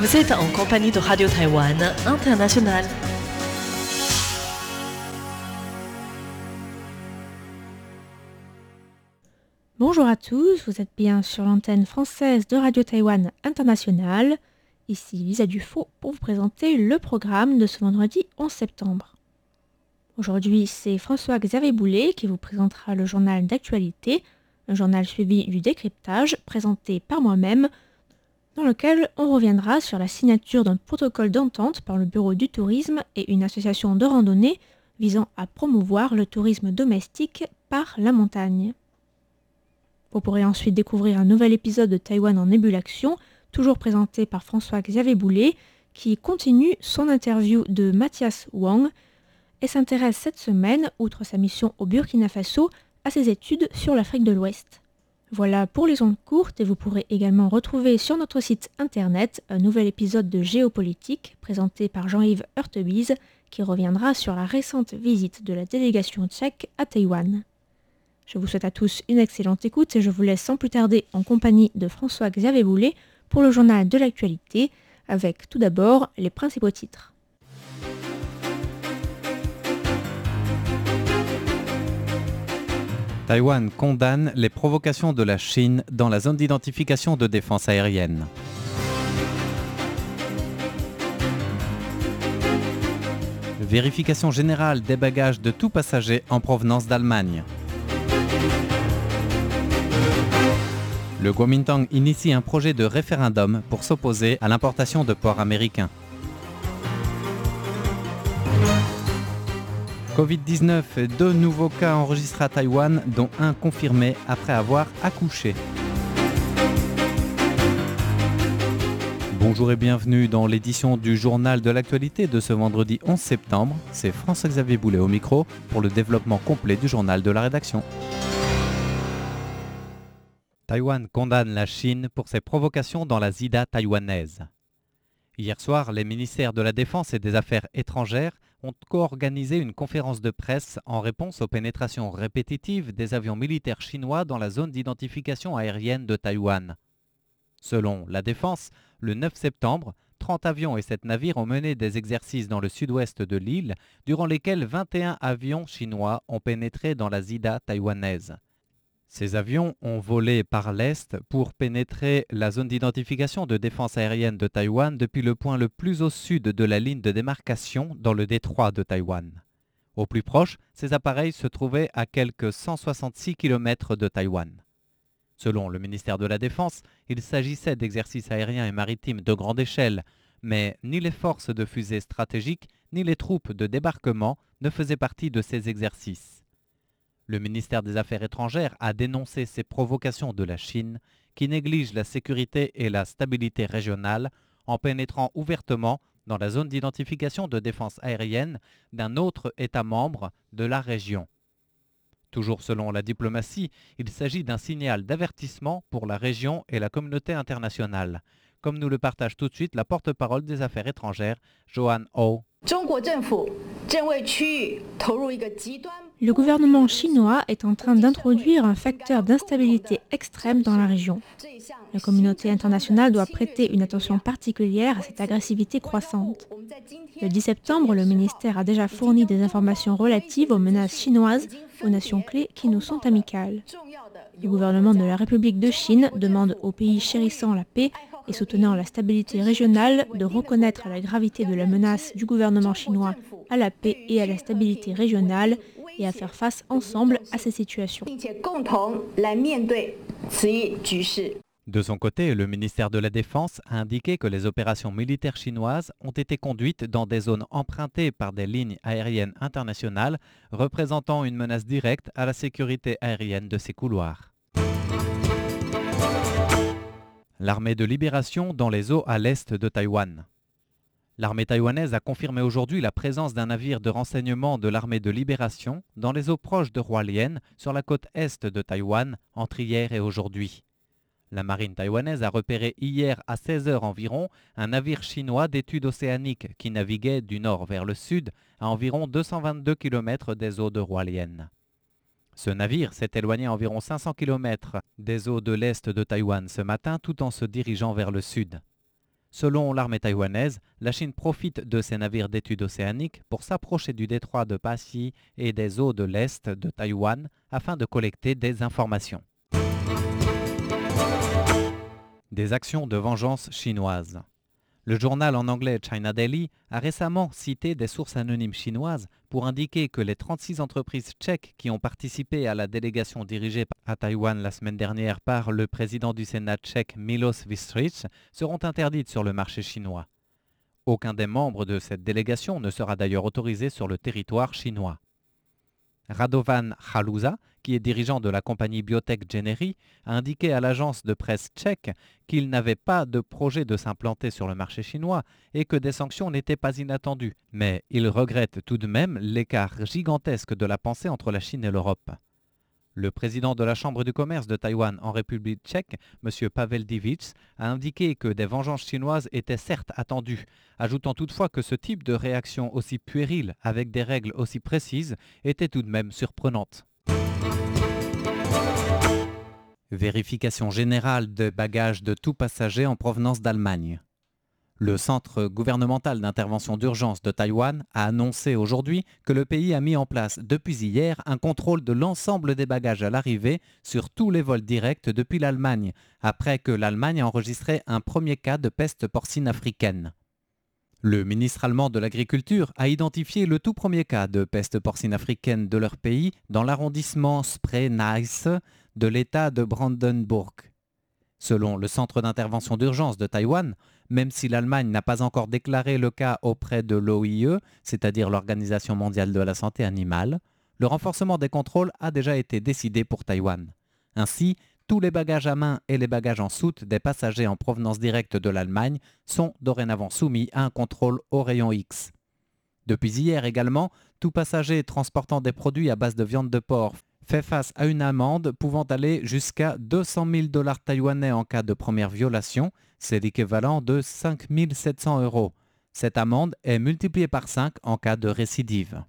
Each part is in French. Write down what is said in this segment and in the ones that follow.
Vous êtes en compagnie de Radio Taïwan International. Bonjour à tous, vous êtes bien sur l'antenne française de Radio Taïwan International. Ici Lisa Dufaux pour vous présenter le programme de ce vendredi 11 septembre. Aujourd'hui, c'est François-Xavier Boulet qui vous présentera le journal d'actualité, un journal suivi du décryptage présenté par moi-même, dans lequel on reviendra sur la signature d'un protocole d'entente par le Bureau du tourisme et une association de randonnée visant à promouvoir le tourisme domestique par la montagne. Vous pourrez ensuite découvrir un nouvel épisode de Taïwan en ébullition, toujours présenté par François-Xavier Boulet, qui continue son interview de Mathias Wang et s'intéresse cette semaine, outre sa mission au Burkina Faso, à ses études sur l'Afrique de l'Ouest. Voilà pour les ondes courtes et vous pourrez également retrouver sur notre site internet un nouvel épisode de Géopolitique présenté par Jean-Yves Hurtebise qui reviendra sur la récente visite de la délégation tchèque à Taïwan. Je vous souhaite à tous une excellente écoute et je vous laisse sans plus tarder en compagnie de François-Xavier Boulet pour le journal de l'actualité avec tout d'abord les principaux titres. Taïwan condamne les provocations de la Chine dans la zone d'identification de défense aérienne. Vérification générale des bagages de tout passager en provenance d'Allemagne. Le Kuomintang initie un projet de référendum pour s'opposer à l'importation de porcs américains. Covid-19, deux nouveaux cas enregistrés à Taïwan, dont un confirmé après avoir accouché. Bonjour et bienvenue dans l'édition du journal de l'actualité de ce vendredi 11 septembre. C'est François-Xavier Boulet au micro pour le développement complet du journal de la rédaction. Taïwan condamne la Chine pour ses provocations dans la Zida taïwanaise. Hier soir, les ministères de la Défense et des Affaires étrangères ont co-organisé une conférence de presse en réponse aux pénétrations répétitives des avions militaires chinois dans la zone d'identification aérienne de Taïwan. Selon la Défense, le 9 septembre, 30 avions et 7 navires ont mené des exercices dans le sud-ouest de l'île, durant lesquels 21 avions chinois ont pénétré dans la Zida taïwanaise. Ces avions ont volé par l'est pour pénétrer la zone d'identification de défense aérienne de Taïwan depuis le point le plus au sud de la ligne de démarcation dans le détroit de Taïwan. Au plus proche, ces appareils se trouvaient à quelques 166 km de Taïwan. Selon le ministère de la Défense, il s'agissait d'exercices aériens et maritimes de grande échelle, mais ni les forces de fusée stratégiques ni les troupes de débarquement ne faisaient partie de ces exercices. Le ministère des Affaires étrangères a dénoncé ces provocations de la Chine qui néglige la sécurité et la stabilité régionale en pénétrant ouvertement dans la zone d'identification de défense aérienne d'un autre État membre de la région. Toujours selon la diplomatie, il s'agit d'un signal d'avertissement pour la région et la communauté internationale, comme nous le partage tout de suite la porte-parole des Affaires étrangères, Johan Ho. Le gouvernement chinois est en train d'introduire un facteur d'instabilité extrême dans la région. La communauté internationale doit prêter une attention particulière à cette agressivité croissante. Le 10 septembre, le ministère a déjà fourni des informations relatives aux menaces chinoises aux nations clés qui nous sont amicales. Le gouvernement de la République de Chine demande aux pays chérissant la paix et soutenant la stabilité régionale de reconnaître la gravité de la menace du gouvernement chinois à la paix et à la stabilité régionale et à faire face ensemble à ces situations. De son côté, le ministère de la Défense a indiqué que les opérations militaires chinoises ont été conduites dans des zones empruntées par des lignes aériennes internationales représentant une menace directe à la sécurité aérienne de ces couloirs. L'armée de libération dans les eaux à l'est de Taïwan. L'armée taïwanaise a confirmé aujourd'hui la présence d'un navire de renseignement de l'armée de libération dans les eaux proches de Hualien, sur la côte est de Taïwan, entre hier et aujourd'hui. La marine taïwanaise a repéré hier à 16 heures environ un navire chinois d'études océaniques qui naviguait du nord vers le sud à environ 222 km des eaux de Hualien. Ce navire s'est éloigné à environ 500 km des eaux de l'est de Taïwan ce matin tout en se dirigeant vers le sud. Selon l'armée taïwanaise, la Chine profite de ses navires d'études océaniques pour s'approcher du détroit de Passy et des eaux de l'Est de Taïwan afin de collecter des informations. Des actions de vengeance chinoises. Le journal en anglais China Daily a récemment cité des sources anonymes chinoises pour indiquer que les 36 entreprises tchèques qui ont participé à la délégation dirigée à Taïwan la semaine dernière par le président du Sénat tchèque Milos Vystrich seront interdites sur le marché chinois. Aucun des membres de cette délégation ne sera d'ailleurs autorisé sur le territoire chinois. Radovan Haluza, qui est dirigeant de la compagnie Biotech Generi, a indiqué à l'agence de presse tchèque qu'il n'avait pas de projet de s'implanter sur le marché chinois et que des sanctions n'étaient pas inattendues. Mais il regrette tout de même l'écart gigantesque de la pensée entre la Chine et l'Europe. Le président de la Chambre du commerce de Taïwan en République tchèque, M. Pavel Divitz, a indiqué que des vengeances chinoises étaient certes attendues, ajoutant toutefois que ce type de réaction aussi puérile avec des règles aussi précises était tout de même surprenante. Vérification générale des bagages de tout passager en provenance d'Allemagne. Le Centre gouvernemental d'intervention d'urgence de Taïwan a annoncé aujourd'hui que le pays a mis en place depuis hier un contrôle de l'ensemble des bagages à l'arrivée sur tous les vols directs depuis l'Allemagne, après que l'Allemagne a enregistré un premier cas de peste porcine africaine. Le ministre allemand de l'Agriculture a identifié le tout premier cas de peste porcine africaine de leur pays dans l'arrondissement Spree-Nice de l'État de Brandenburg. Selon le Centre d'intervention d'urgence de Taïwan, même si l'Allemagne n'a pas encore déclaré le cas auprès de l'OIE, c'est-à-dire l'Organisation mondiale de la santé animale, le renforcement des contrôles a déjà été décidé pour Taïwan. Ainsi, tous les bagages à main et les bagages en soute des passagers en provenance directe de l'Allemagne sont dorénavant soumis à un contrôle au rayon X. Depuis hier également, tout passager transportant des produits à base de viande de porc fait face à une amende pouvant aller jusqu'à 200 000 dollars taïwanais en cas de première violation, c'est l'équivalent de 5 700 euros. Cette amende est multipliée par 5 en cas de récidive.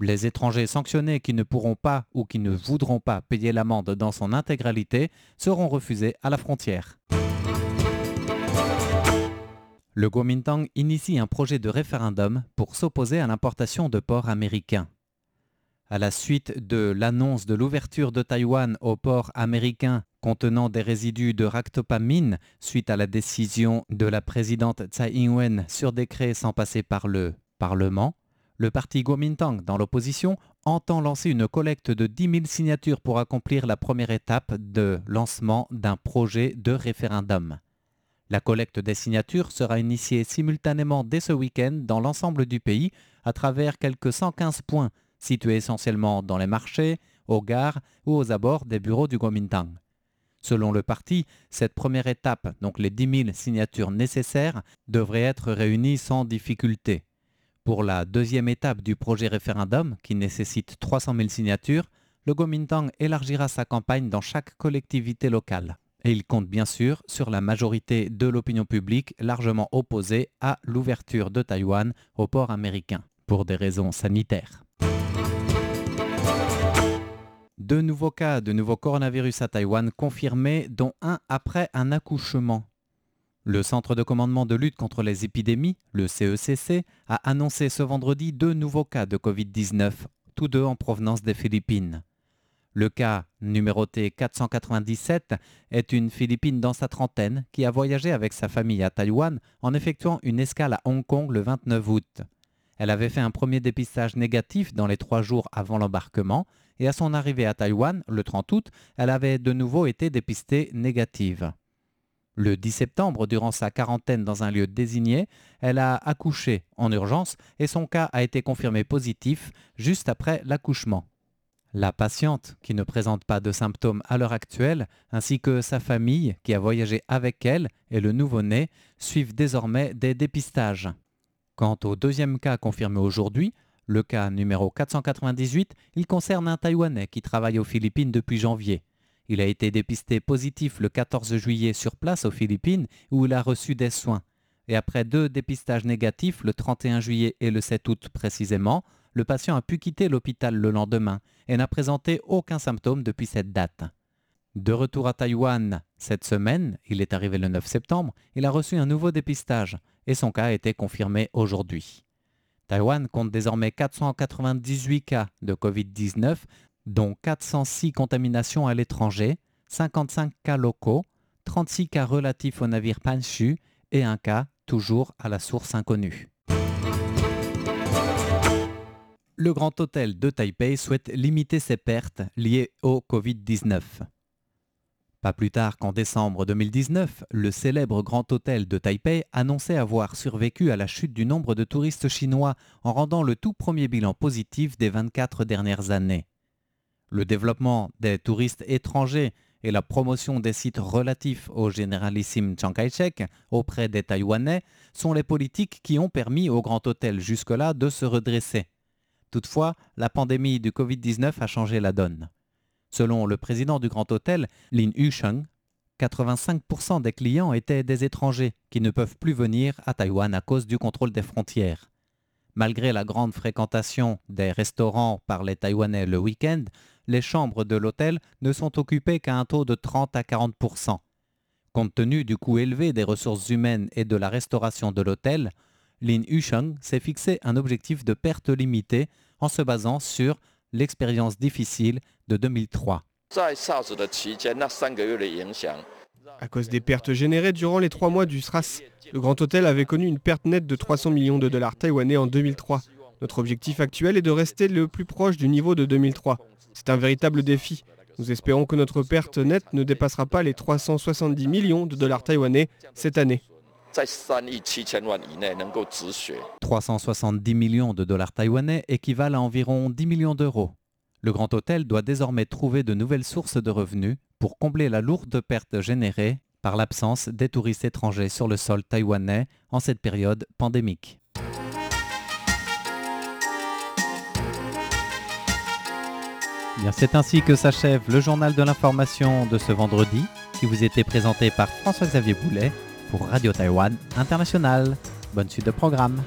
Les étrangers sanctionnés qui ne pourront pas ou qui ne voudront pas payer l'amende dans son intégralité seront refusés à la frontière. Le Kuomintang initie un projet de référendum pour s'opposer à l'importation de porcs américains à la suite de l'annonce de l'ouverture de Taïwan au port américain contenant des résidus de ractopamine suite à la décision de la présidente Tsai Ing-wen sur décret sans passer par le Parlement, le parti Kuomintang dans l'opposition entend lancer une collecte de 10 000 signatures pour accomplir la première étape de lancement d'un projet de référendum. La collecte des signatures sera initiée simultanément dès ce week-end dans l'ensemble du pays à travers quelques 115 points situés essentiellement dans les marchés, aux gares ou aux abords des bureaux du Kuomintang. Selon le parti, cette première étape, donc les 10 000 signatures nécessaires, devrait être réunie sans difficulté. Pour la deuxième étape du projet référendum, qui nécessite 300 000 signatures, le Kuomintang élargira sa campagne dans chaque collectivité locale. Et il compte bien sûr sur la majorité de l'opinion publique largement opposée à l'ouverture de Taïwan au port américain, pour des raisons sanitaires. Deux nouveaux cas de nouveau coronavirus à Taïwan confirmés, dont un après un accouchement. Le Centre de commandement de lutte contre les épidémies, le CECC, a annoncé ce vendredi deux nouveaux cas de Covid-19, tous deux en provenance des Philippines. Le cas numéroté 497 est une Philippine dans sa trentaine qui a voyagé avec sa famille à Taïwan en effectuant une escale à Hong Kong le 29 août. Elle avait fait un premier dépistage négatif dans les trois jours avant l'embarquement et à son arrivée à Taïwan, le 30 août, elle avait de nouveau été dépistée négative. Le 10 septembre, durant sa quarantaine dans un lieu désigné, elle a accouché en urgence et son cas a été confirmé positif juste après l'accouchement. La patiente, qui ne présente pas de symptômes à l'heure actuelle, ainsi que sa famille, qui a voyagé avec elle, et le nouveau-né, suivent désormais des dépistages. Quant au deuxième cas confirmé aujourd'hui, le cas numéro 498, il concerne un Taïwanais qui travaille aux Philippines depuis janvier. Il a été dépisté positif le 14 juillet sur place aux Philippines où il a reçu des soins. Et après deux dépistages négatifs le 31 juillet et le 7 août précisément, le patient a pu quitter l'hôpital le lendemain et n'a présenté aucun symptôme depuis cette date. De retour à Taïwan cette semaine, il est arrivé le 9 septembre, il a reçu un nouveau dépistage et son cas a été confirmé aujourd'hui. Taïwan compte désormais 498 cas de Covid-19, dont 406 contaminations à l'étranger, 55 cas locaux, 36 cas relatifs au navire Panshu et un cas toujours à la source inconnue. Le Grand Hôtel de Taipei souhaite limiter ses pertes liées au Covid-19. Pas plus tard qu'en décembre 2019, le célèbre Grand Hôtel de Taipei annonçait avoir survécu à la chute du nombre de touristes chinois en rendant le tout premier bilan positif des 24 dernières années. Le développement des touristes étrangers et la promotion des sites relatifs au généralissime Chiang Kai-shek auprès des Taïwanais sont les politiques qui ont permis au Grand Hôtel jusque-là de se redresser. Toutefois, la pandémie du Covid-19 a changé la donne. Selon le président du Grand Hôtel, Lin Yusheng, 85% des clients étaient des étrangers qui ne peuvent plus venir à Taïwan à cause du contrôle des frontières. Malgré la grande fréquentation des restaurants par les Taïwanais le week-end, les chambres de l'hôtel ne sont occupées qu'à un taux de 30 à 40% Compte tenu du coût élevé des ressources humaines et de la restauration de l'hôtel, Lin Yusheng s'est fixé un objectif de perte limitée en se basant sur l'expérience difficile de 2003. À cause des pertes générées durant les trois mois du SRAS, le Grand Hôtel avait connu une perte nette de 300 millions de dollars taïwanais en 2003. Notre objectif actuel est de rester le plus proche du niveau de 2003. C'est un véritable défi. Nous espérons que notre perte nette ne dépassera pas les 370 millions de dollars taïwanais cette année. 370 millions de dollars taïwanais équivalent à environ 10 millions d'euros. Le Grand Hôtel doit désormais trouver de nouvelles sources de revenus pour combler la lourde perte générée par l'absence des touristes étrangers sur le sol taïwanais en cette période pandémique. c'est ainsi que s'achève le journal de l'information de ce vendredi, qui vous était présenté par François-Xavier Boulet pour Radio Taïwan International. Bonne suite de programme.